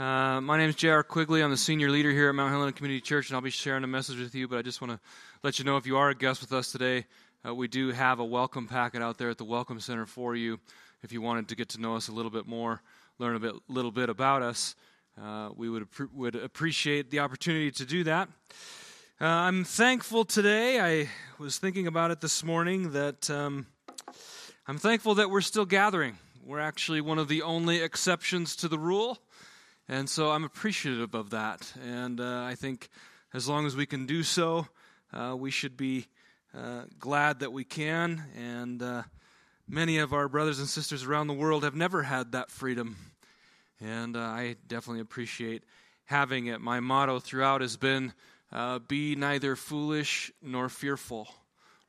Uh, my name is J.R. Quigley. I'm the senior leader here at Mount Helena Community Church, and I'll be sharing a message with you. But I just want to let you know if you are a guest with us today, uh, we do have a welcome packet out there at the Welcome Center for you. If you wanted to get to know us a little bit more, learn a bit, little bit about us, uh, we would would appreciate the opportunity to do that. Uh, I'm thankful today. I was thinking about it this morning that um, I'm thankful that we're still gathering. We're actually one of the only exceptions to the rule. And so I'm appreciative of that. And uh, I think as long as we can do so, uh, we should be uh, glad that we can. And uh, many of our brothers and sisters around the world have never had that freedom. And uh, I definitely appreciate having it. My motto throughout has been uh, be neither foolish nor fearful,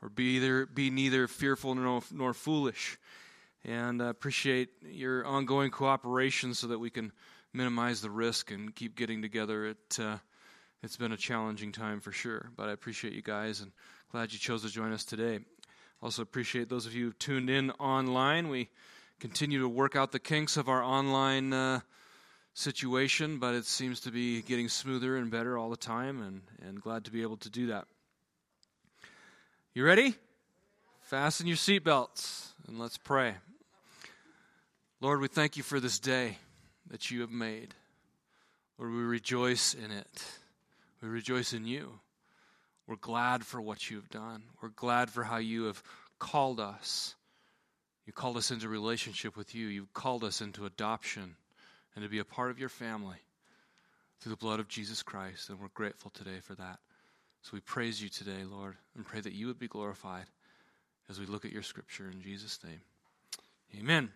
or be, either, be neither fearful nor, nor foolish. And I appreciate your ongoing cooperation so that we can minimize the risk and keep getting together. It uh, it's been a challenging time for sure, but I appreciate you guys and glad you chose to join us today. Also appreciate those of you who tuned in online. We continue to work out the kinks of our online uh, situation, but it seems to be getting smoother and better all the time, and, and glad to be able to do that. You ready? Fasten your seatbelts and let's pray. Lord, we thank you for this day that you have made. Lord, we rejoice in it. We rejoice in you. We're glad for what you have done. We're glad for how you have called us. You called us into relationship with you. You've called us into adoption and to be a part of your family through the blood of Jesus Christ. And we're grateful today for that. So we praise you today, Lord, and pray that you would be glorified as we look at your scripture in Jesus' name. Amen.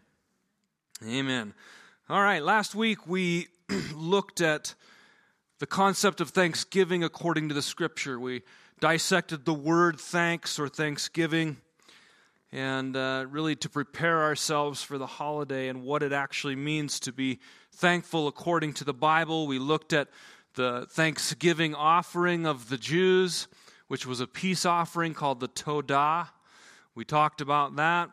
Amen. All right, last week we looked at the concept of thanksgiving according to the scripture. We dissected the word thanks or thanksgiving and uh, really to prepare ourselves for the holiday and what it actually means to be thankful according to the Bible. We looked at the thanksgiving offering of the Jews, which was a peace offering called the Todah. We talked about that.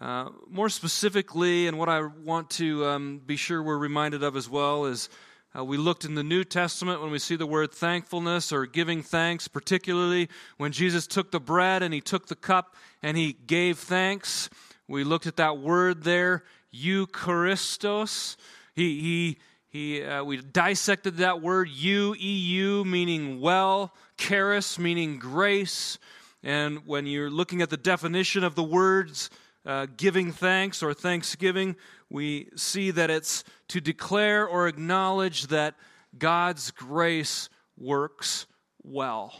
Uh, more specifically, and what I want to um, be sure we're reminded of as well is uh, we looked in the New Testament when we see the word thankfulness or giving thanks, particularly when Jesus took the bread and he took the cup and he gave thanks. We looked at that word there, Eucharistos. He, he, he, uh, we dissected that word, eu, eu, meaning well, charis, meaning grace. And when you're looking at the definition of the words, uh, giving thanks or thanksgiving, we see that it's to declare or acknowledge that God's grace works well.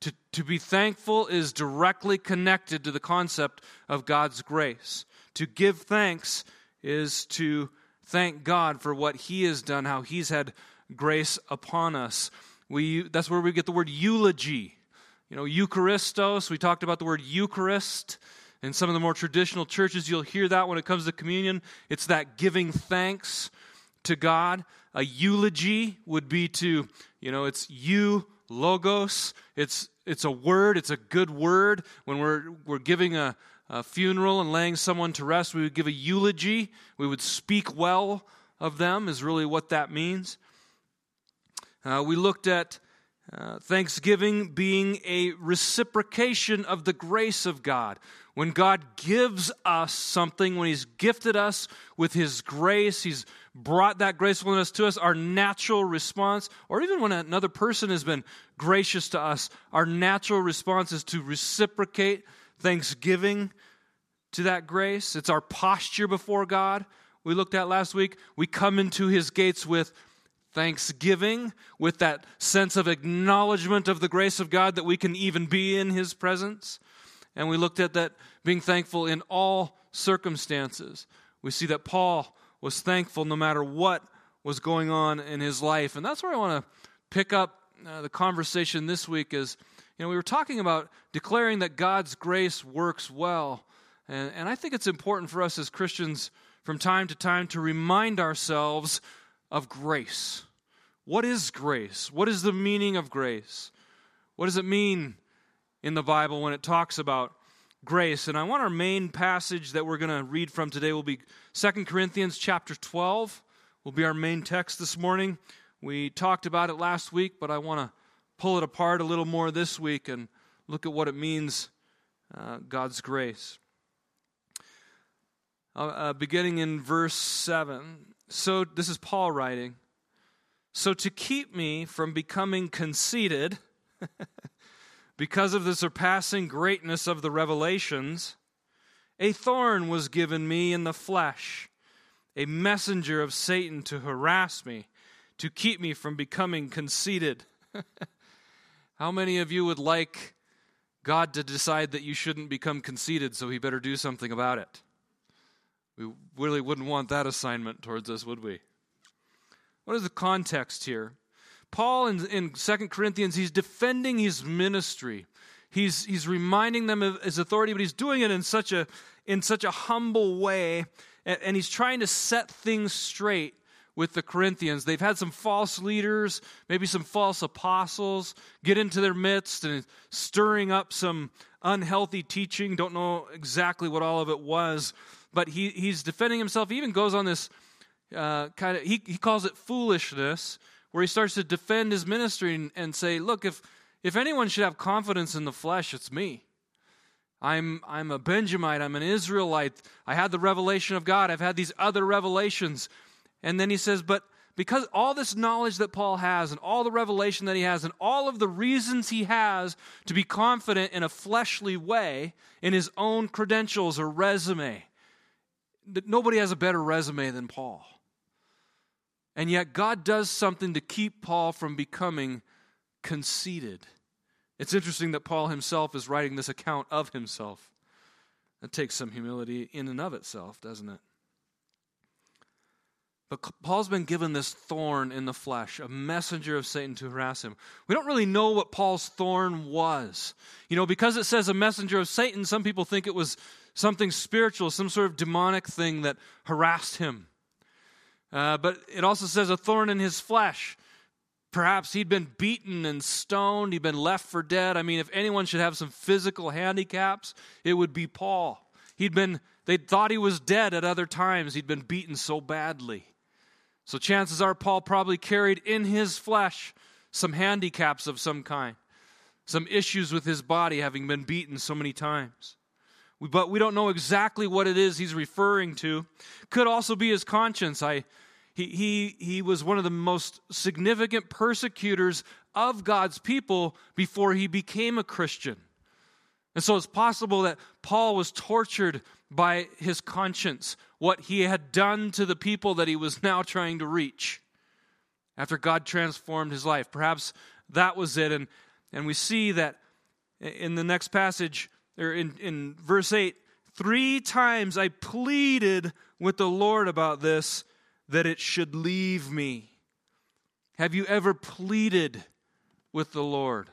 To, to be thankful is directly connected to the concept of God's grace. To give thanks is to thank God for what He has done, how He's had grace upon us. We, that's where we get the word eulogy. You know, Eucharistos, we talked about the word Eucharist. In some of the more traditional churches, you'll hear that when it comes to communion. It's that giving thanks to God. A eulogy would be to, eu know, it's you, logos. It's, it's a word, it's a good word. When we're, we're giving a, a funeral and laying someone to rest, we would give a eulogy. We would speak well of them, is really what that means. Uh, we looked at uh, thanksgiving being a reciprocation of the grace of God. When God gives us something, when He's gifted us with His grace, He's brought that gracefulness to us, our natural response, or even when another person has been gracious to us, our natural response is to reciprocate thanksgiving to that grace. It's our posture before God. We looked at last week. We come into His gates with thanksgiving, with that sense of acknowledgement of the grace of God that we can even be in His presence. And we looked at that being thankful in all circumstances. We see that Paul was thankful no matter what was going on in his life. And that's where I want to pick up uh, the conversation this week is, you know, we were talking about declaring that God's grace works well. And, and I think it's important for us as Christians from time to time to remind ourselves of grace. What is grace? What is the meaning of grace? What does it mean in the Bible when it talks about grace. And I want our main passage that we're going to read from today will be 2 Corinthians chapter 12. will be our main text this morning. We talked about it last week, but I want to pull it apart a little more this week and look at what it means uh, God's grace. Uh, uh, beginning in verse 7. So, this is Paul writing. So, to keep me from becoming conceited, because of the surpassing greatness of the revelations, a thorn was given me in the flesh, a messenger of Satan to harass me, to keep me from becoming conceited. How many of you would like God to decide that you shouldn't become conceited, so he better do something about it? We really wouldn't want that assignment towards us, would we? What is the context here? Paul in, in 2 Corinthians, he's defending his ministry. He's, he's reminding them of his authority, but he's doing it in such a, in such a humble way, and, and he's trying to set things straight with the Corinthians. They've had some false leaders, maybe some false apostles get into their midst and stirring up some unhealthy teaching. Don't know exactly what all of it was but he, he's defending himself. He even goes on this uh, kind of, he, he calls it foolishness, where he starts to defend his ministry and, and say, look, if, if anyone should have confidence in the flesh, it's me. I'm, I'm a Benjamite. I'm an Israelite. I had the revelation of God. I've had these other revelations. And then he says, but because all this knowledge that Paul has and all the revelation that he has and all of the reasons he has to be confident in a fleshly way in his own credentials or resume, nobody has a better resume than Paul. And yet, God does something to keep Paul from becoming conceited. It's interesting that Paul himself is writing this account of himself. That takes some humility in and of itself, doesn't it? But Paul's been given this thorn in the flesh, a messenger of Satan to harass him. We don't really know what Paul's thorn was. You know, because it says a messenger of Satan, some people think it was something spiritual, some sort of demonic thing that harassed him. Uh, but it also says a thorn in his flesh. Perhaps he'd been beaten and stoned, he'd been left for dead. I mean, if anyone should have some physical handicaps, it would be Paul. He'd been, they thought he was dead at other times, he'd been beaten so badly. So chances are Paul probably carried in his flesh some handicaps of some kind, some issues with his body having been beaten so many times but we don't know exactly what it is he's referring to. Could also be his conscience. I, he, he, he was one of the most significant persecutors of God's people before he became a Christian. And so it's possible that Paul was tortured by his conscience, what he had done to the people that he was now trying to reach after God transformed his life. Perhaps that was it. And, and we see that in the next passage, or in, in verse 8, three times I pleaded with the Lord about this, that it should leave me. Have you ever pleaded with the Lord?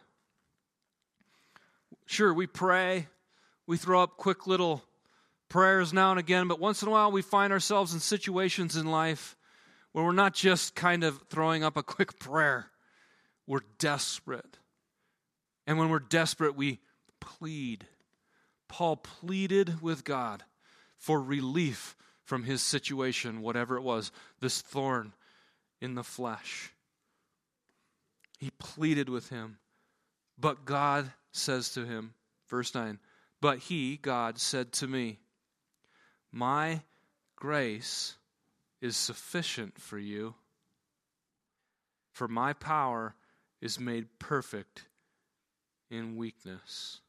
Sure, we pray, we throw up quick little prayers now and again, but once in a while we find ourselves in situations in life where we're not just kind of throwing up a quick prayer, we're desperate. And when we're desperate, we plead. Paul pleaded with God for relief from his situation, whatever it was, this thorn in the flesh. He pleaded with him. But God says to him, verse 9, But he, God, said to me, My grace is sufficient for you, for my power is made perfect in weakness.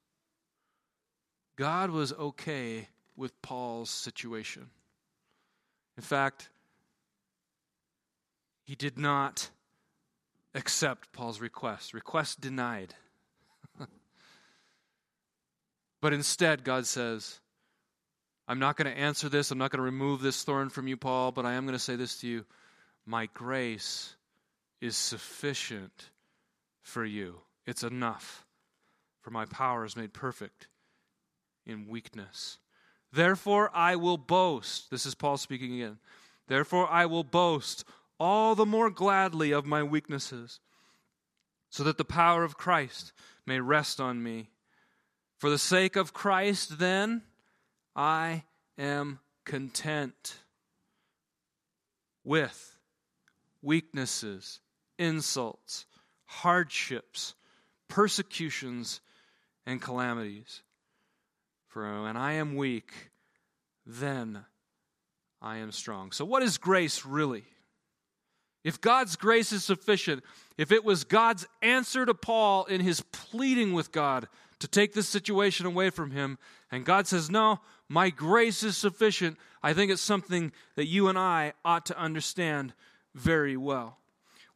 God was okay with Paul's situation. In fact, he did not accept Paul's request. Request denied. but instead, God says, I'm not going to answer this. I'm not going to remove this thorn from you, Paul, but I am going to say this to you. My grace is sufficient for you. It's enough. For my power is made perfect in weakness. Therefore, I will boast. This is Paul speaking again. Therefore, I will boast all the more gladly of my weaknesses, so that the power of Christ may rest on me. For the sake of Christ, then, I am content with weaknesses, insults, hardships, persecutions, and calamities. For when I am weak, then I am strong. So, what is grace really? If God's grace is sufficient, if it was God's answer to Paul in his pleading with God to take this situation away from him, and God says, No, my grace is sufficient, I think it's something that you and I ought to understand very well.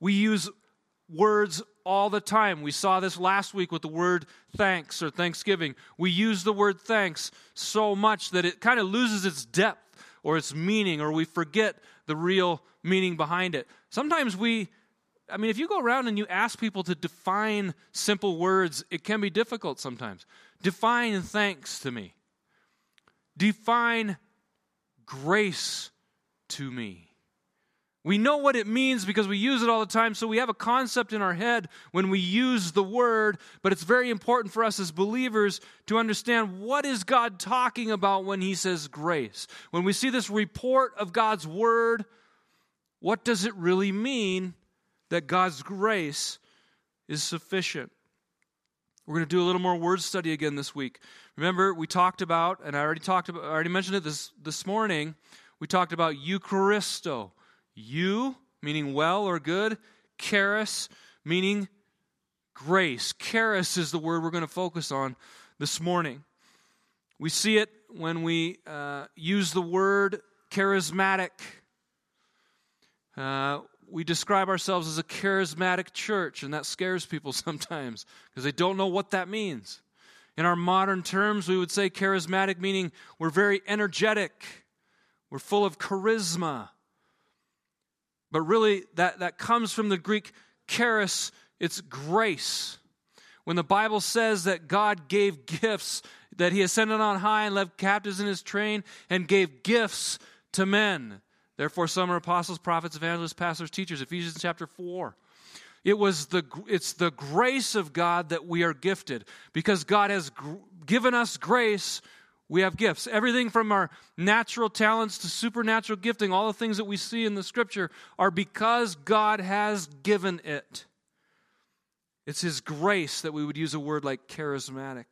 We use words all the time. We saw this last week with the word thanks or thanksgiving. We use the word thanks so much that it kind of loses its depth or its meaning, or we forget the real meaning behind it. Sometimes we, I mean, if you go around and you ask people to define simple words, it can be difficult sometimes. Define thanks to me, define grace to me. We know what it means because we use it all the time, so we have a concept in our head when we use the word, but it's very important for us as believers to understand what is God talking about when he says grace. When we see this report of God's word, what does it really mean that God's grace is sufficient? We're going to do a little more word study again this week. Remember, we talked about, and I already talked about, I already mentioned it this, this morning, we talked about Eucharisto eu, meaning well or good. Charis, meaning grace. Charis is the word we're going to focus on this morning. We see it when we uh, use the word charismatic. Uh, we describe ourselves as a charismatic church, and that scares people sometimes because they don't know what that means. In our modern terms, we would say charismatic, meaning we're very energetic, we're full of charisma, but really, that, that comes from the Greek charis, it's grace. When the Bible says that God gave gifts, that he ascended on high and left captives in his train and gave gifts to men. Therefore, some are apostles, prophets, evangelists, pastors, teachers. Ephesians chapter 4. It was the, it's the grace of God that we are gifted because God has gr- given us grace we have gifts. Everything from our natural talents to supernatural gifting, all the things that we see in the scripture are because God has given it. It's His grace that we would use a word like charismatic.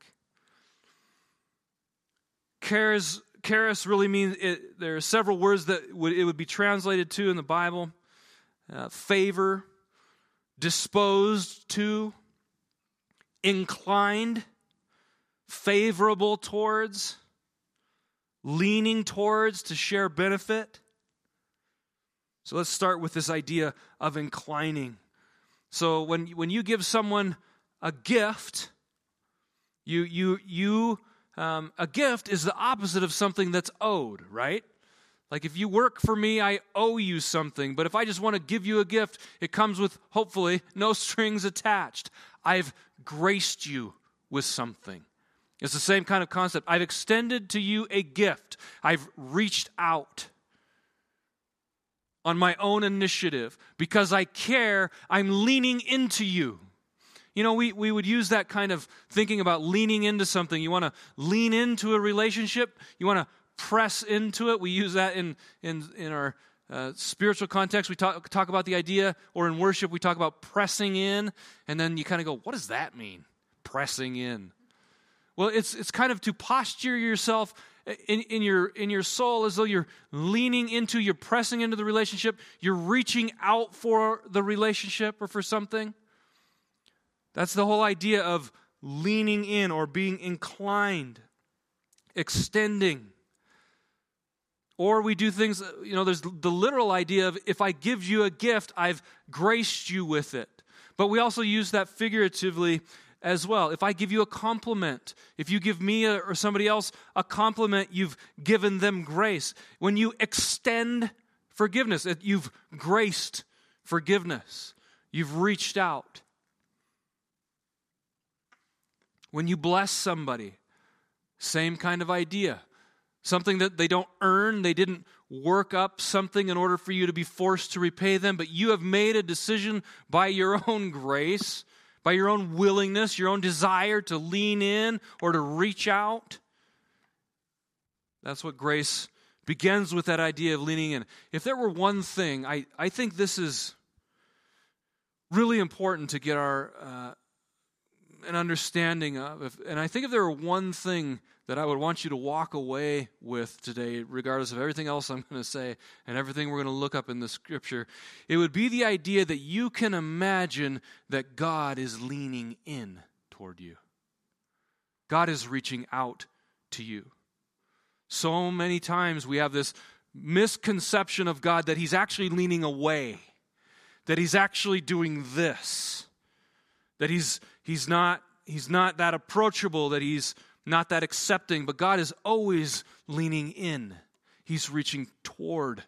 Charis, charis really means it, there are several words that would, it would be translated to in the Bible uh, favor, disposed to, inclined, favorable towards leaning towards to share benefit. So let's start with this idea of inclining. So when, when you give someone a gift, you, you, you, um, a gift is the opposite of something that's owed, right? Like if you work for me, I owe you something. But if I just want to give you a gift, it comes with, hopefully, no strings attached. I've graced you with something. It's the same kind of concept. I've extended to you a gift, I've reached out on my own initiative. Because I care, I'm leaning into you. You know, we, we would use that kind of thinking about leaning into something. You want to lean into a relationship, you want to press into it. We use that in, in, in our uh, spiritual context. We talk, talk about the idea, or in worship, we talk about pressing in, and then you kind of go, what does that mean? Pressing in. Well, it's, it's kind of to posture yourself in, in, your, in your soul as though you're leaning into, you're pressing into the relationship, you're reaching out for the relationship or for something. That's the whole idea of leaning in or being inclined, extending. Or we do things, you know, there's the literal idea of if I give you a gift, I've graced you with it. But we also use that figuratively as well. If I give you a compliment, if you give me a, or somebody else a compliment, you've given them grace. When you extend forgiveness, you've graced forgiveness, you've reached out. When you bless somebody, same kind of idea. Something that they don't earn, they didn't work up something in order for you to be forced to repay them, but you have made a decision by your own grace by your own willingness, your own desire to lean in or to reach out. That's what grace begins with that idea of leaning in. If there were one thing, I, I think this is really important to get our uh, an understanding of. If, and I think if there were one thing that I would want you to walk away with today, regardless of everything else I'm going to say and everything we're going to look up in the scripture, it would be the idea that you can imagine that God is leaning in toward you. God is reaching out to you. So many times we have this misconception of God that He's actually leaning away, that He's actually doing this, that He's, he's, not, he's not that approachable, that He's not that accepting, but God is always leaning in. He's reaching toward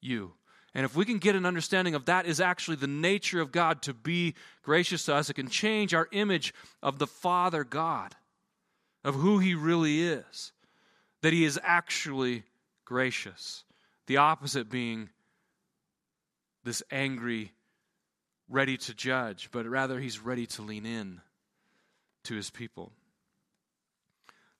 you. And if we can get an understanding of that is actually the nature of God to be gracious to us, it can change our image of the Father God, of who He really is that he is actually gracious. The opposite being this angry, ready to judge, but rather he's ready to lean in to his people.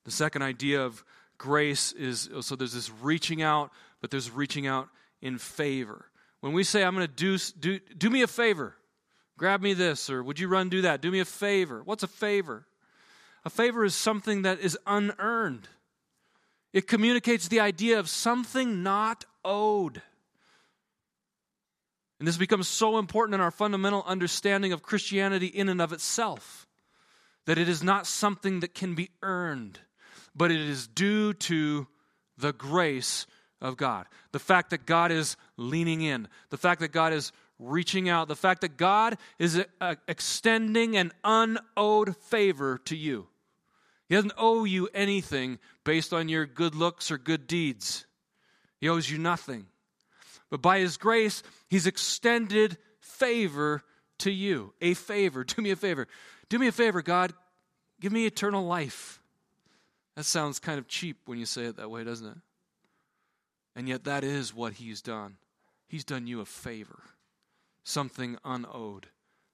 The second idea of grace is oh, so there's this reaching out, but there's reaching out in favor. When we say, I'm going to do, do, do me a favor, grab me this, or would you run do that? Do me a favor. What's a favor? A favor is something that is unearned. It communicates the idea of something not owed. And this becomes so important in our fundamental understanding of Christianity in and of itself that it is not something that can be earned, but it is due to the grace of God. The fact that God is leaning in, the fact that God is reaching out, the fact that God is uh, extending an unowed favor to you. He doesn't owe you anything based on your good looks or good deeds. He owes you nothing. But by His grace, He's extended favor to you. A favor. Do me a favor. Do me a favor, God. Give me eternal life. That sounds kind of cheap when you say it that way, doesn't it? And yet, that is what He's done. He's done you a favor, something unowed,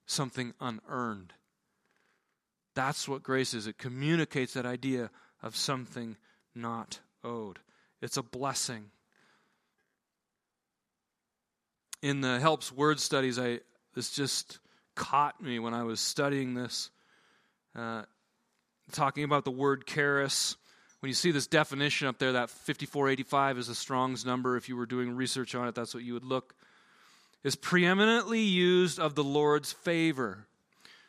something unearned. That's what grace is. It communicates that idea of something not owed. It's a blessing. In the Helps Word Studies, I this just caught me when I was studying this. Uh, talking about the word charis. When you see this definition up there, that 5485 is a Strong's number. If you were doing research on it, that's what you would look. Is preeminently used of the Lord's favor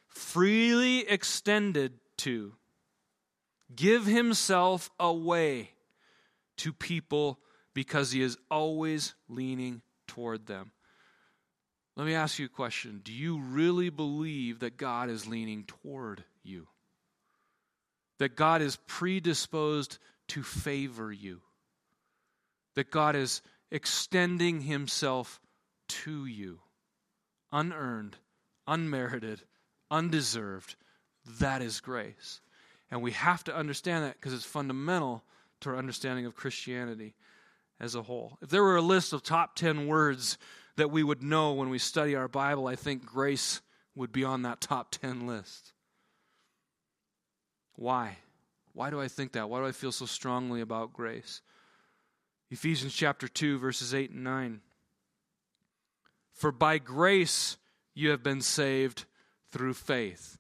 freely extended to, give himself away to people because he is always leaning toward them. Let me ask you a question. Do you really believe that God is leaning toward you? That God is predisposed to favor you? That God is extending himself to you? Unearned, unmerited, undeserved. That is grace. And we have to understand that because it's fundamental to our understanding of Christianity as a whole. If there were a list of top 10 words that we would know when we study our Bible, I think grace would be on that top 10 list. Why? Why do I think that? Why do I feel so strongly about grace? Ephesians chapter 2, verses 8 and 9. For by grace you have been saved through faith.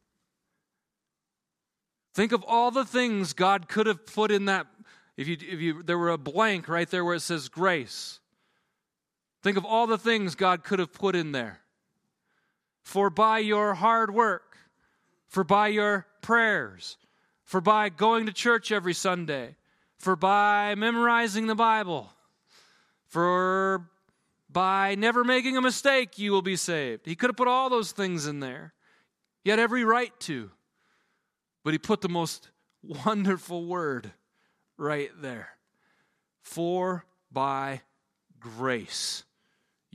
Think of all the things God could have put in that. If you, if you, there were a blank right there where it says grace. Think of all the things God could have put in there. For by your hard work, for by your prayers, for by going to church every Sunday, for by memorizing the Bible, for by never making a mistake, you will be saved. He could have put all those things in there. He had every right to. But he put the most wonderful word right there. For by grace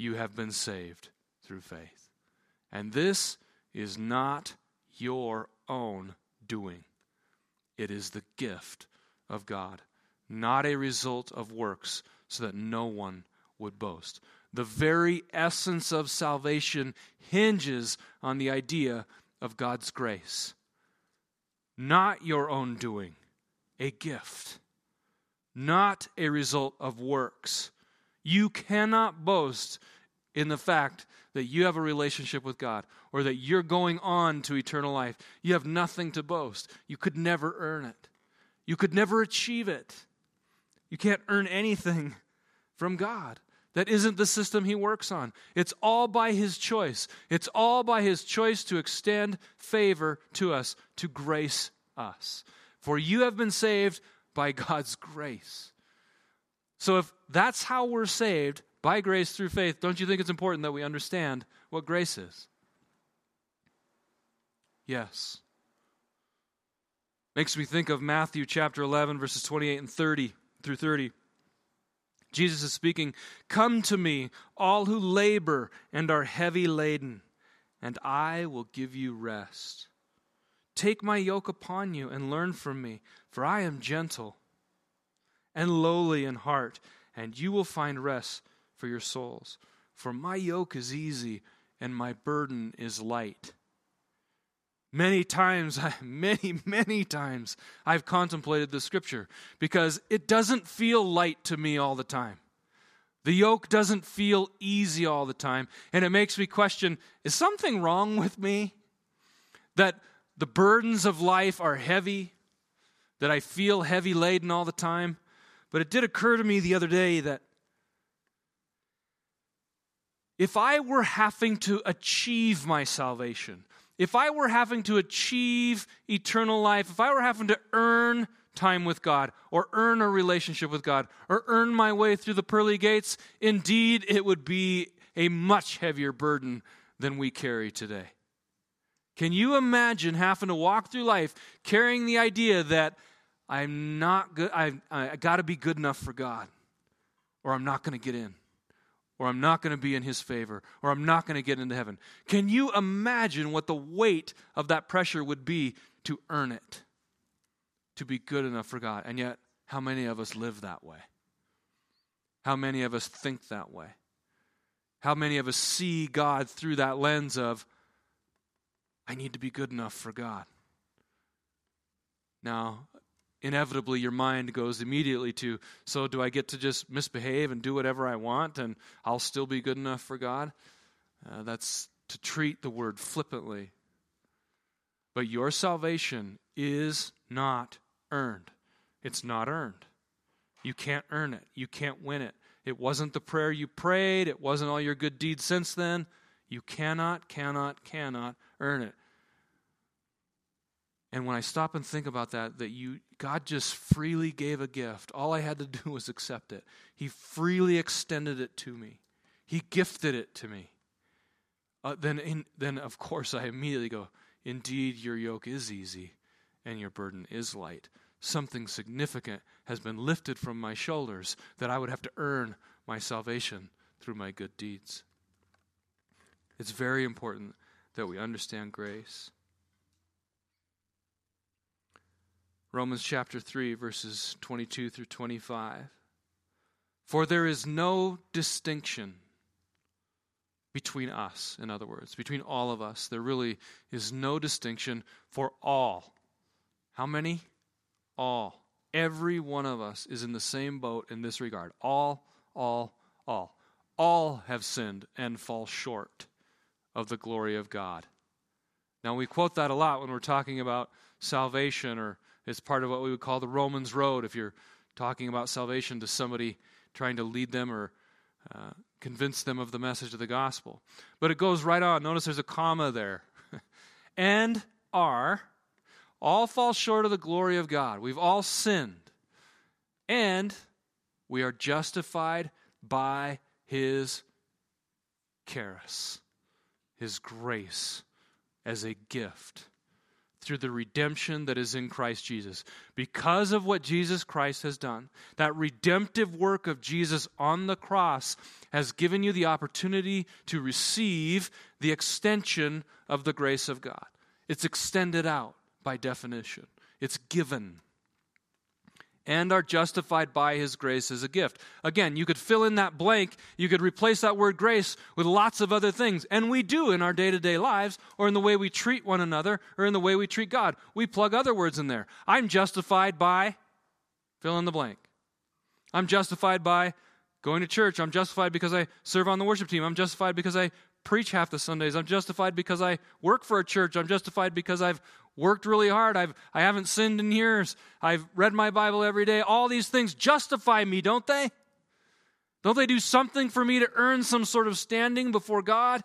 you have been saved through faith. And this is not your own doing, it is the gift of God, not a result of works, so that no one would boast. The very essence of salvation hinges on the idea of God's grace. Not your own doing, a gift. Not a result of works. You cannot boast in the fact that you have a relationship with God or that you're going on to eternal life. You have nothing to boast. You could never earn it, you could never achieve it. You can't earn anything from God. That isn't the system he works on. It's all by his choice. It's all by his choice to extend favor to us, to grace us. For you have been saved by God's grace. So if that's how we're saved, by grace through faith, don't you think it's important that we understand what grace is? Yes. Makes me think of Matthew chapter 11, verses 28 and 30 through 30. Jesus is speaking, Come to me, all who labor and are heavy laden, and I will give you rest. Take my yoke upon you and learn from me, for I am gentle and lowly in heart, and you will find rest for your souls. For my yoke is easy and my burden is light. Many times, many, many times, I've contemplated the scripture because it doesn't feel light to me all the time. The yoke doesn't feel easy all the time, and it makes me question is something wrong with me? That the burdens of life are heavy, that I feel heavy laden all the time. But it did occur to me the other day that if I were having to achieve my salvation, if I were having to achieve eternal life, if I were having to earn time with God or earn a relationship with God or earn my way through the pearly gates, indeed it would be a much heavier burden than we carry today. Can you imagine having to walk through life carrying the idea that I'm not good, I, I got to be good enough for God, or I'm not going to get in? or I'm not going to be in his favor, or I'm not going to get into heaven. Can you imagine what the weight of that pressure would be to earn it, to be good enough for God? And yet, how many of us live that way? How many of us think that way? How many of us see God through that lens of, I need to be good enough for God? Now, inevitably your mind goes immediately to so do I get to just misbehave and do whatever I want and I'll still be good enough for God? Uh, that's to treat the word flippantly. But your salvation is not earned. It's not earned. You can't earn it. You can't win it. It wasn't the prayer you prayed. It wasn't all your good deeds since then. You cannot, cannot, cannot earn it. And when I stop and think about that, that you God just freely gave a gift. All I had to do was accept it. He freely extended it to me. He gifted it to me. Uh, then, in, then of course, I immediately go, Indeed, your yoke is easy and your burden is light. Something significant has been lifted from my shoulders that I would have to earn my salvation through my good deeds. It's very important that we understand grace. Romans chapter 3, verses 22 through 25. For there is no distinction between us, in other words, between all of us. There really is no distinction for all. How many? All. Every one of us is in the same boat in this regard. All, all, all. All have sinned and fall short of the glory of God. Now, we quote that a lot when we're talking about salvation or it's part of what we would call the Romans Road if you're talking about salvation to somebody trying to lead them or uh, convince them of the message of the gospel. But it goes right on. Notice there's a comma there. and are all fall short of the glory of God. We've all sinned. And we are justified by his charis, his grace as a gift through the redemption that is in Christ Jesus. Because of what Jesus Christ has done, that redemptive work of Jesus on the cross has given you the opportunity to receive the extension of the grace of God. It's extended out by definition, it's given and are justified by his grace as a gift. Again, you could fill in that blank, you could replace that word grace with lots of other things, and we do in our day to day lives, or in the way we treat one another, or in the way we treat God. We plug other words in there. I'm justified by fill in the blank. I'm justified by going to church. I'm justified because I serve on the worship team. I'm justified because I preach half the Sundays. I'm justified because I work for a church. I'm justified because I've worked really hard. I've, I haven't sinned in years. I've read my Bible every day. All these things justify me, don't they? Don't they do something for me to earn some sort of standing before God?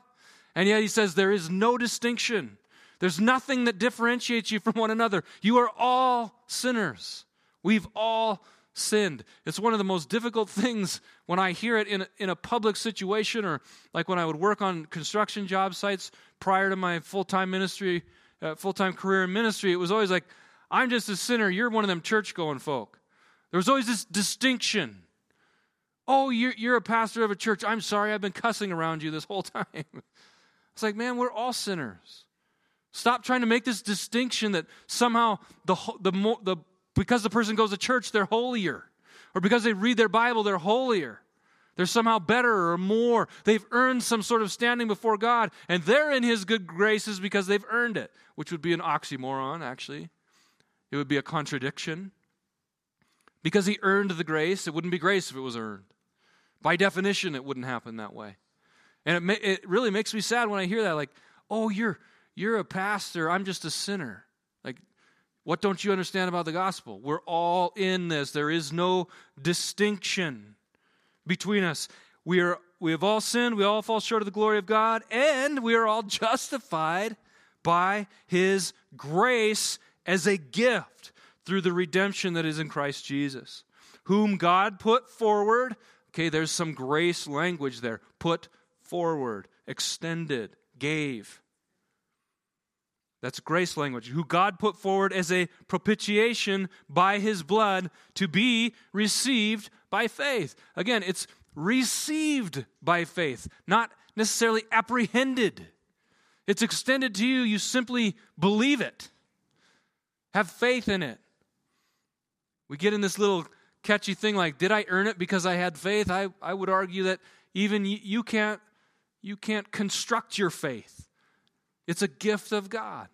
And yet he says there is no distinction. There's nothing that differentiates you from one another. You are all sinners. We've all sinned. It's one of the most difficult things when I hear it in a, in a public situation or like when I would work on construction job sites prior to my full time ministry, uh, full time career in ministry. It was always like, I'm just a sinner. You're one of them church going folk. There was always this distinction. Oh, you're, you're a pastor of a church. I'm sorry, I've been cussing around you this whole time. It's like, man, we're all sinners. Stop trying to make this distinction that somehow the, the, the, because the person goes to church, they're holier. Or because they read their Bible, they're holier. They're somehow better or more. They've earned some sort of standing before God, and they're in His good graces because they've earned it, which would be an oxymoron, actually. It would be a contradiction. Because He earned the grace, it wouldn't be grace if it was earned. By definition, it wouldn't happen that way. And it, ma- it really makes me sad when I hear that, like, oh, you're, you're a pastor, I'm just a sinner. Like, what don't you understand about the gospel? We're all in this. There is no distinction between us. We, are, we have all sinned, we all fall short of the glory of God, and we are all justified by His grace as a gift through the redemption that is in Christ Jesus, whom God put forward. Okay, there's some grace language there. Put forward, extended, gave. That's grace language. Who God put forward as a propitiation by his blood to be received by faith. Again, it's received by faith, not necessarily apprehended. It's extended to you. You simply believe it, have faith in it. We get in this little catchy thing like, did I earn it because I had faith? I, I would argue that even you, you can't you can't construct your faith. It's a gift of God.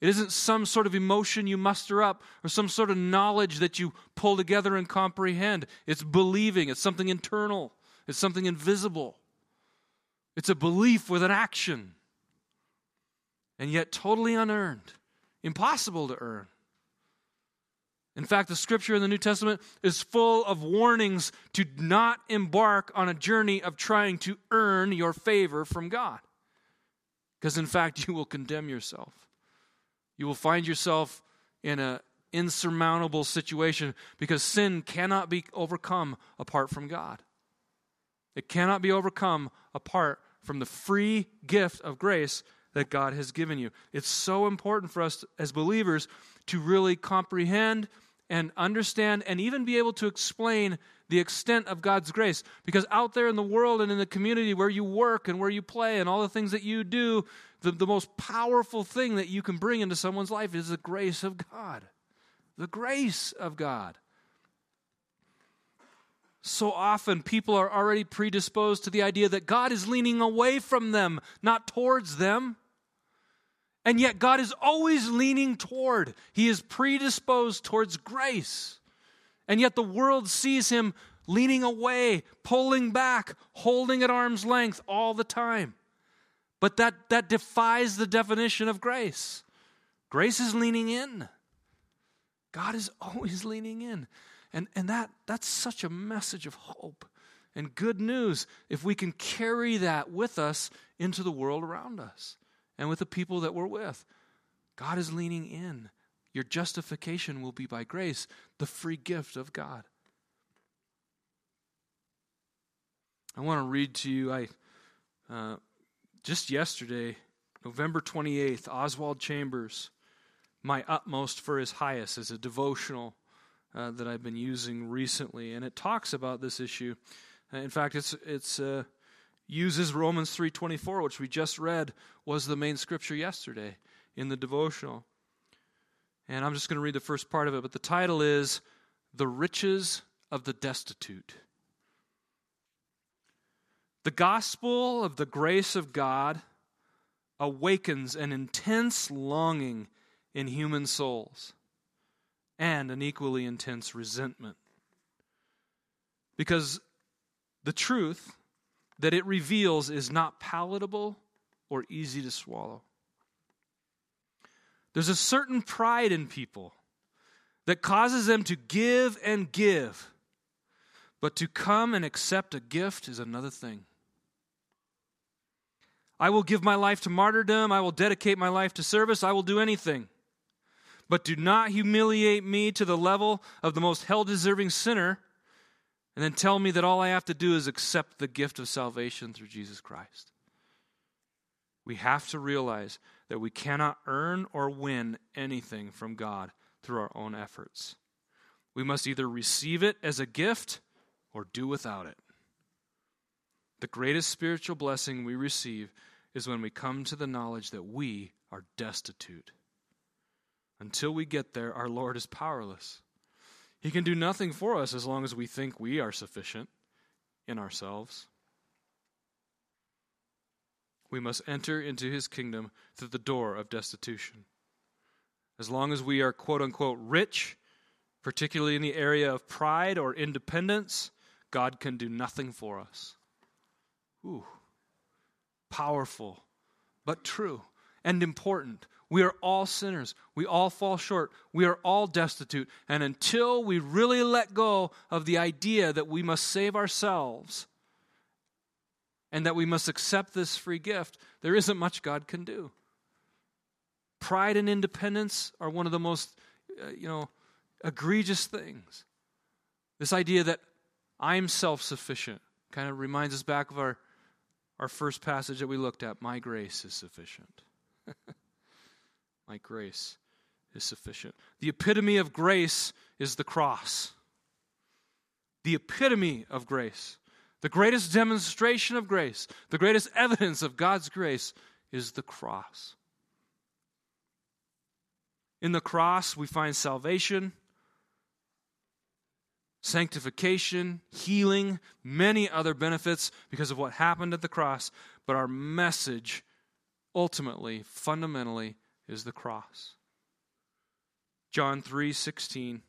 It isn't some sort of emotion you muster up or some sort of knowledge that you pull together and comprehend. It's believing, it's something internal, it's something invisible. It's a belief with an action, and yet totally unearned, impossible to earn. In fact, the scripture in the New Testament is full of warnings to not embark on a journey of trying to earn your favor from God. Because in fact, you will condemn yourself. You will find yourself in an insurmountable situation because sin cannot be overcome apart from God. It cannot be overcome apart from the free gift of grace that God has given you. It's so important for us as believers to really comprehend and understand and even be able to explain the extent of God's grace. Because out there in the world and in the community where you work and where you play and all the things that you do, the, the most powerful thing that you can bring into someone's life is the grace of God. The grace of God. So often, people are already predisposed to the idea that God is leaning away from them, not towards them. And yet, God is always leaning toward. He is predisposed towards grace. And yet, the world sees him leaning away, pulling back, holding at arm's length all the time. But that, that defies the definition of grace. Grace is leaning in. God is always leaning in. And, and that, that's such a message of hope and good news if we can carry that with us into the world around us and with the people that we're with. God is leaning in. Your justification will be by grace, the free gift of God. I want to read to you. I uh, just yesterday, November twenty eighth, Oswald Chambers, "My Utmost for His Highest" is a devotional uh, that I've been using recently, and it talks about this issue. In fact, it's it's uh, uses Romans 3:24 which we just read was the main scripture yesterday in the devotional. And I'm just going to read the first part of it, but the title is The Riches of the Destitute. The gospel of the grace of God awakens an intense longing in human souls and an equally intense resentment. Because the truth that it reveals is not palatable or easy to swallow. There's a certain pride in people that causes them to give and give, but to come and accept a gift is another thing. I will give my life to martyrdom. I will dedicate my life to service. I will do anything. But do not humiliate me to the level of the most hell deserving sinner and then tell me that all I have to do is accept the gift of salvation through Jesus Christ. We have to realize that we cannot earn or win anything from God through our own efforts. We must either receive it as a gift or do without it. The greatest spiritual blessing we receive is when we come to the knowledge that we are destitute. Until we get there, our Lord is powerless. He can do nothing for us as long as we think we are sufficient in ourselves. We must enter into his kingdom through the door of destitution. As long as we are quote unquote rich, particularly in the area of pride or independence, God can do nothing for us. Ooh, powerful, but true and important. We are all sinners. We all fall short. We are all destitute. And until we really let go of the idea that we must save ourselves and that we must accept this free gift, there isn't much God can do. Pride and independence are one of the most, uh, you know, egregious things. This idea that I'm self sufficient kind of reminds us back of our, our first passage that we looked at my grace is sufficient. My grace is sufficient. The epitome of grace is the cross. The epitome of grace. The greatest demonstration of grace, the greatest evidence of God's grace is the cross. In the cross, we find salvation, sanctification, healing, many other benefits because of what happened at the cross. But our message, ultimately, fundamentally, is the cross. John 3 16,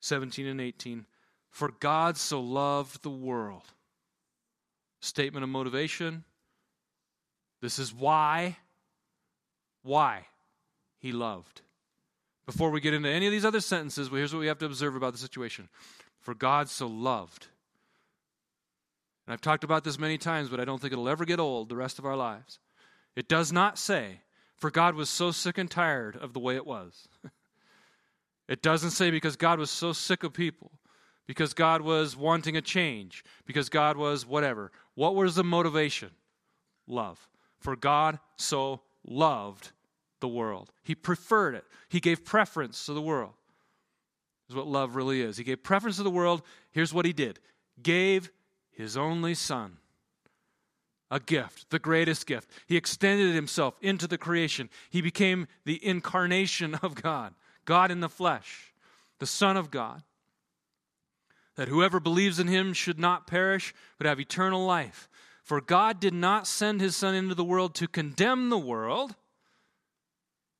17, and 18. For God so loved the world. Statement of motivation. This is why. Why he loved. Before we get into any of these other sentences, well, here's what we have to observe about the situation. For God so loved. And I've talked about this many times, but I don't think it'll ever get old the rest of our lives. It does not say for God was so sick and tired of the way it was. it doesn't say because God was so sick of people, because God was wanting a change, because God was whatever. What was the motivation? Love. For God so loved the world. He preferred it, He gave preference to the world. Is what love really is. He gave preference to the world. Here's what He did gave His only Son a gift, the greatest gift. He extended himself into the creation. He became the incarnation of God, God in the flesh, the Son of God. That whoever believes in him should not perish, but have eternal life. For God did not send his Son into the world to condemn the world.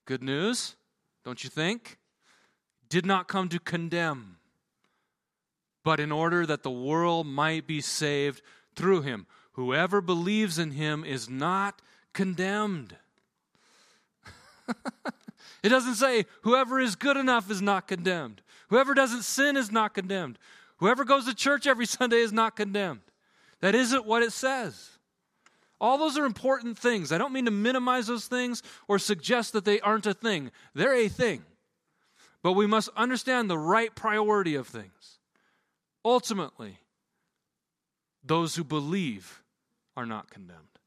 Good news, don't you think? Did not come to condemn, but in order that the world might be saved through him. Whoever believes in him is not condemned. it doesn't say whoever is good enough is not condemned. Whoever doesn't sin is not condemned. Whoever goes to church every Sunday is not condemned. That isn't what it says. All those are important things. I don't mean to minimize those things or suggest that they aren't a thing. They're a thing. But we must understand the right priority of things. Ultimately, those who believe are not condemned.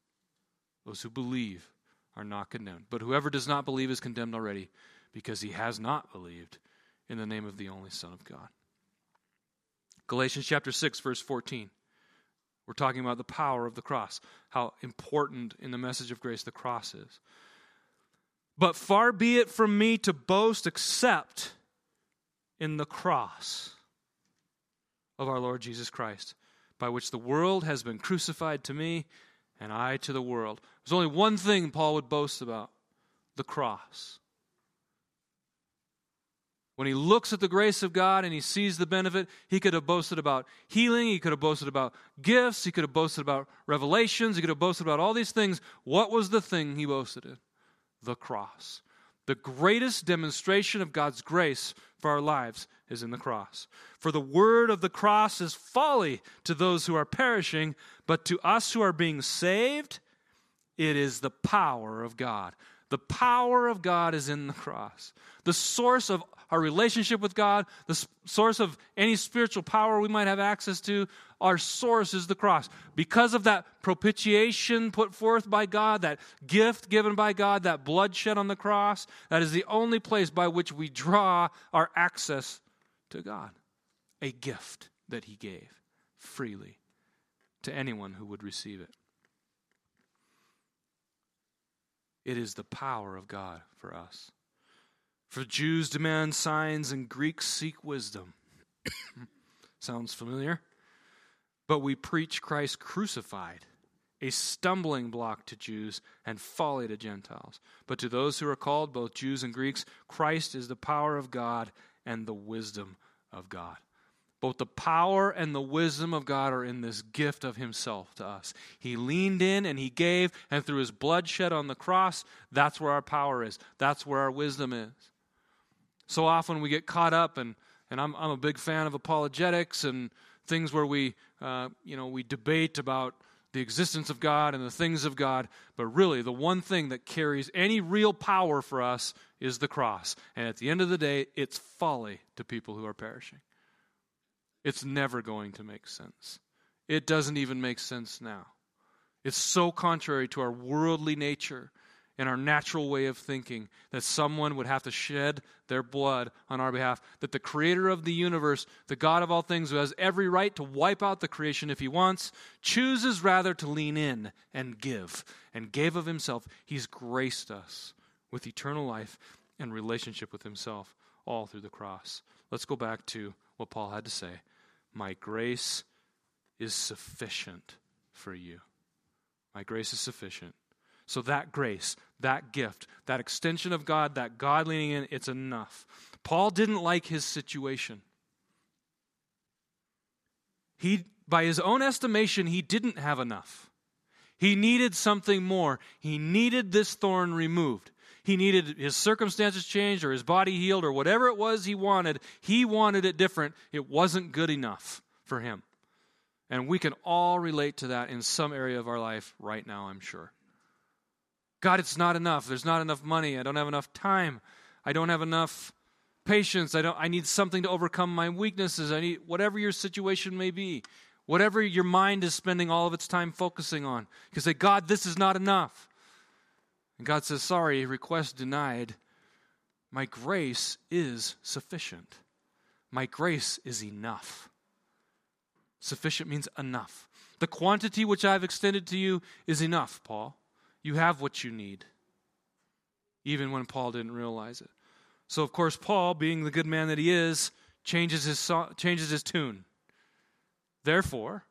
Those who believe are not condemned. But whoever does not believe is condemned already because he has not believed in the name of the only Son of God. Galatians chapter 6, verse 14. We're talking about the power of the cross, how important in the message of grace the cross is. But far be it from me to boast except in the cross of our Lord Jesus Christ by which the world has been crucified to me and I to the world. There's only one thing Paul would boast about the cross. When he looks at the grace of God and he sees the benefit, he could have boasted about healing, he could have boasted about gifts, he could have boasted about revelations, he could have boasted about all these things. What was the thing he boasted in? The cross. The greatest demonstration of God's grace for our lives is in the cross. For the word of the cross is folly to those who are perishing, but to us who are being saved, it is the power of God. The power of God is in the cross. The source of our relationship with God, the source of any spiritual power we might have access to, our source is the cross. Because of that propitiation put forth by God, that gift given by God, that bloodshed on the cross, that is the only place by which we draw our access to God. A gift that He gave freely to anyone who would receive it. It is the power of God for us. For Jews demand signs and Greeks seek wisdom. Sounds familiar? But we preach Christ crucified, a stumbling block to Jews and folly to Gentiles. But to those who are called, both Jews and Greeks, Christ is the power of God and the wisdom of God. Both the power and the wisdom of God are in this gift of Himself to us. He leaned in and He gave, and through His blood shed on the cross, that's where our power is. That's where our wisdom is. So often we get caught up, and, and I'm, I'm a big fan of apologetics and things where we, uh, you know, we debate about the existence of God and the things of God, but really the one thing that carries any real power for us is the cross. And at the end of the day, it's folly to people who are perishing. It's never going to make sense. It doesn't even make sense now. It's so contrary to our worldly nature in our natural way of thinking that someone would have to shed their blood on our behalf. That the creator of the universe, the God of all things, who has every right to wipe out the creation if he wants, chooses rather to lean in and give, and gave of himself. He's graced us with eternal life and relationship with himself all through the cross. Let's go back to what Paul had to say My grace is sufficient for you. My grace is sufficient. So that grace, that gift, that extension of God, that God leaning in, it's enough. Paul didn't like his situation. He, by his own estimation, he didn't have enough. He needed something more. He needed this thorn removed. He needed his circumstances changed or his body healed or whatever it was he wanted. He wanted it different. It wasn't good enough for him. And we can all relate to that in some area of our life right now, I'm sure. God, it's not enough. There's not enough money. I don't have enough time. I don't have enough patience. I don't I need something to overcome my weaknesses. I need whatever your situation may be. Whatever your mind is spending all of its time focusing on. You can say, God, this is not enough. And God says, Sorry, request denied. My grace is sufficient. My grace is enough. Sufficient means enough. The quantity which I've extended to you is enough, Paul. You have what you need, even when Paul didn't realize it. So, of course, Paul, being the good man that he is, changes his, song, changes his tune. Therefore,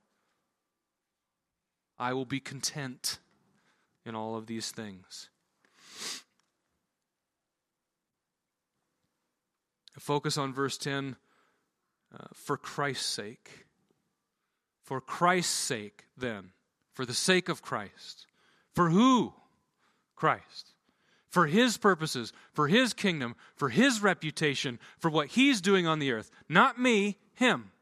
I will be content in all of these things. Focus on verse 10 uh, for Christ's sake. For Christ's sake, then, for the sake of Christ, for who? Christ. For his purposes, for his kingdom, for his reputation, for what he's doing on the earth. Not me, him.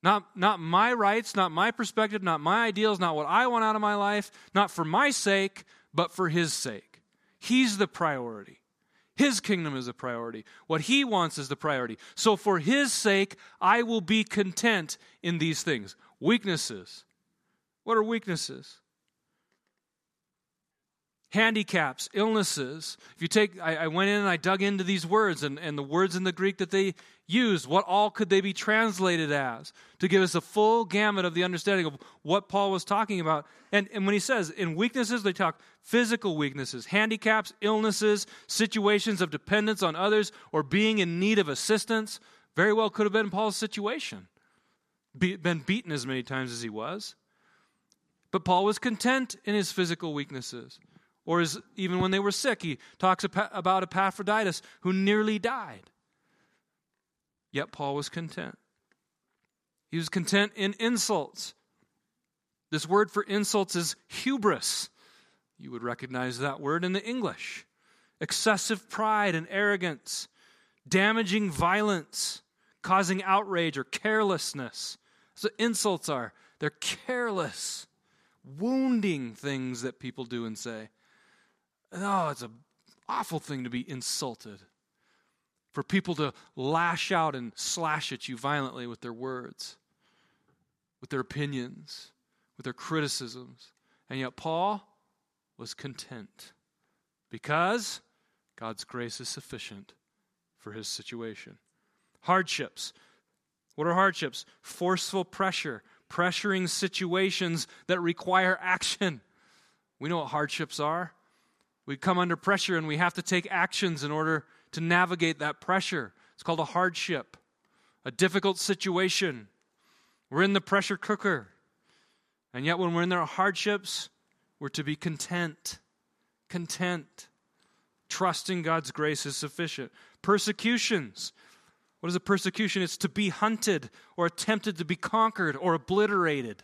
Not, not my rights, not my perspective, not my ideals, not what I want out of my life, not for my sake, but for his sake. He's the priority. His kingdom is a priority. What he wants is the priority. So, for his sake, I will be content in these things. Weaknesses. What are weaknesses? Handicaps, illnesses. If you take, I, I, went in and I dug into these words and, and the words in the Greek that they used, what all could they be translated as to give us a full gamut of the understanding of what Paul was talking about. And, and when he says in weaknesses, they talk physical weaknesses, handicaps, illnesses, situations of dependence on others, or being in need of assistance. Very well could have been Paul's situation. Be, been beaten as many times as he was. But Paul was content in his physical weaknesses or as even when they were sick, he talks about Epaphroditus who nearly died. Yet Paul was content. He was content in insults. This word for insults is hubris. You would recognize that word in the English. Excessive pride and arrogance, damaging violence, causing outrage or carelessness. So insults are. They're careless, wounding things that people do and say. Oh, it's an awful thing to be insulted. For people to lash out and slash at you violently with their words, with their opinions, with their criticisms. And yet, Paul was content because God's grace is sufficient for his situation. Hardships. What are hardships? Forceful pressure, pressuring situations that require action. We know what hardships are. We come under pressure and we have to take actions in order to navigate that pressure. It's called a hardship, a difficult situation. We're in the pressure cooker. And yet, when we're in our hardships, we're to be content. Content. Trusting God's grace is sufficient. Persecutions. What is a persecution? It's to be hunted or attempted to be conquered or obliterated.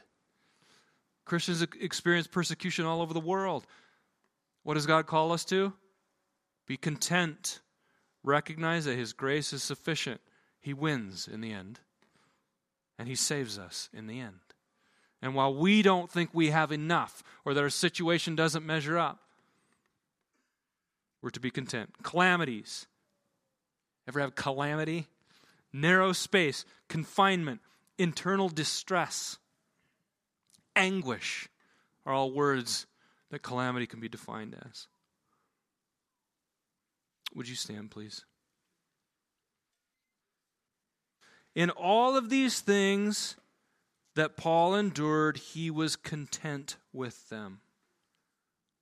Christians experience persecution all over the world. What does God call us to? Be content. Recognize that His grace is sufficient. He wins in the end, and He saves us in the end. And while we don't think we have enough or that our situation doesn't measure up, we're to be content. Calamities. Ever have calamity? Narrow space, confinement, internal distress, anguish are all words that calamity can be defined as. Would you stand, please? In all of these things, that Paul endured, he was content with them.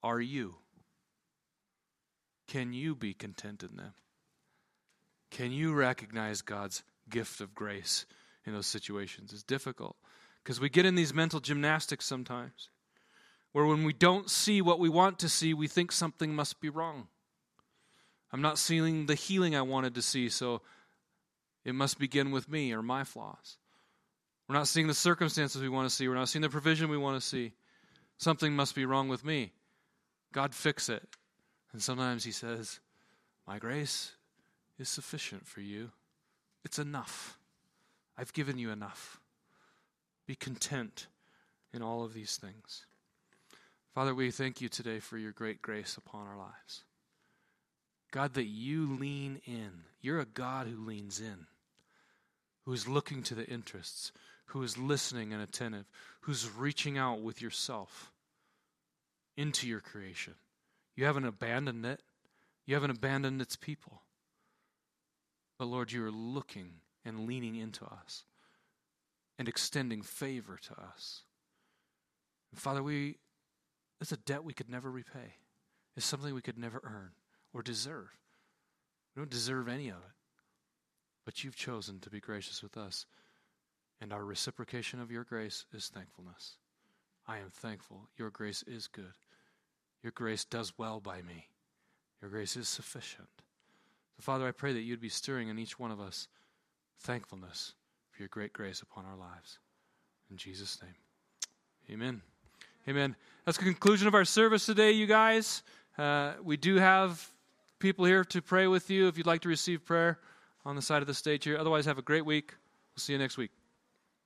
Are you? Can you be content in them? Can you recognize God's gift of grace in those situations? It's difficult because we get in these mental gymnastics sometimes where when we don't see what we want to see, we think something must be wrong. I'm not seeing the healing I wanted to see, so it must begin with me or my flaws. We're not seeing the circumstances we want to see. We're not seeing the provision we want to see. Something must be wrong with me. God, fix it. And sometimes He says, My grace is sufficient for you. It's enough. I've given you enough. Be content in all of these things. Father, we thank you today for your great grace upon our lives. God, that you lean in. You're a God who leans in, who is looking to the interests, who is listening and attentive, who's reaching out with yourself into your creation. You haven't abandoned it, you haven't abandoned its people. But Lord, you are looking and leaning into us and extending favor to us. Father, we it's a debt we could never repay. It's something we could never earn or deserve. We don't deserve any of it. But you've chosen to be gracious with us. And our reciprocation of your grace is thankfulness. I am thankful. Your grace is good. Your grace does well by me. Your grace is sufficient. So, Father, I pray that you'd be stirring in each one of us thankfulness for your great grace upon our lives. In Jesus' name. Amen. Amen. That's the conclusion of our service today, you guys. Uh, we do have people here to pray with you if you'd like to receive prayer on the side of the stage here. Otherwise, have a great week. We'll see you next week.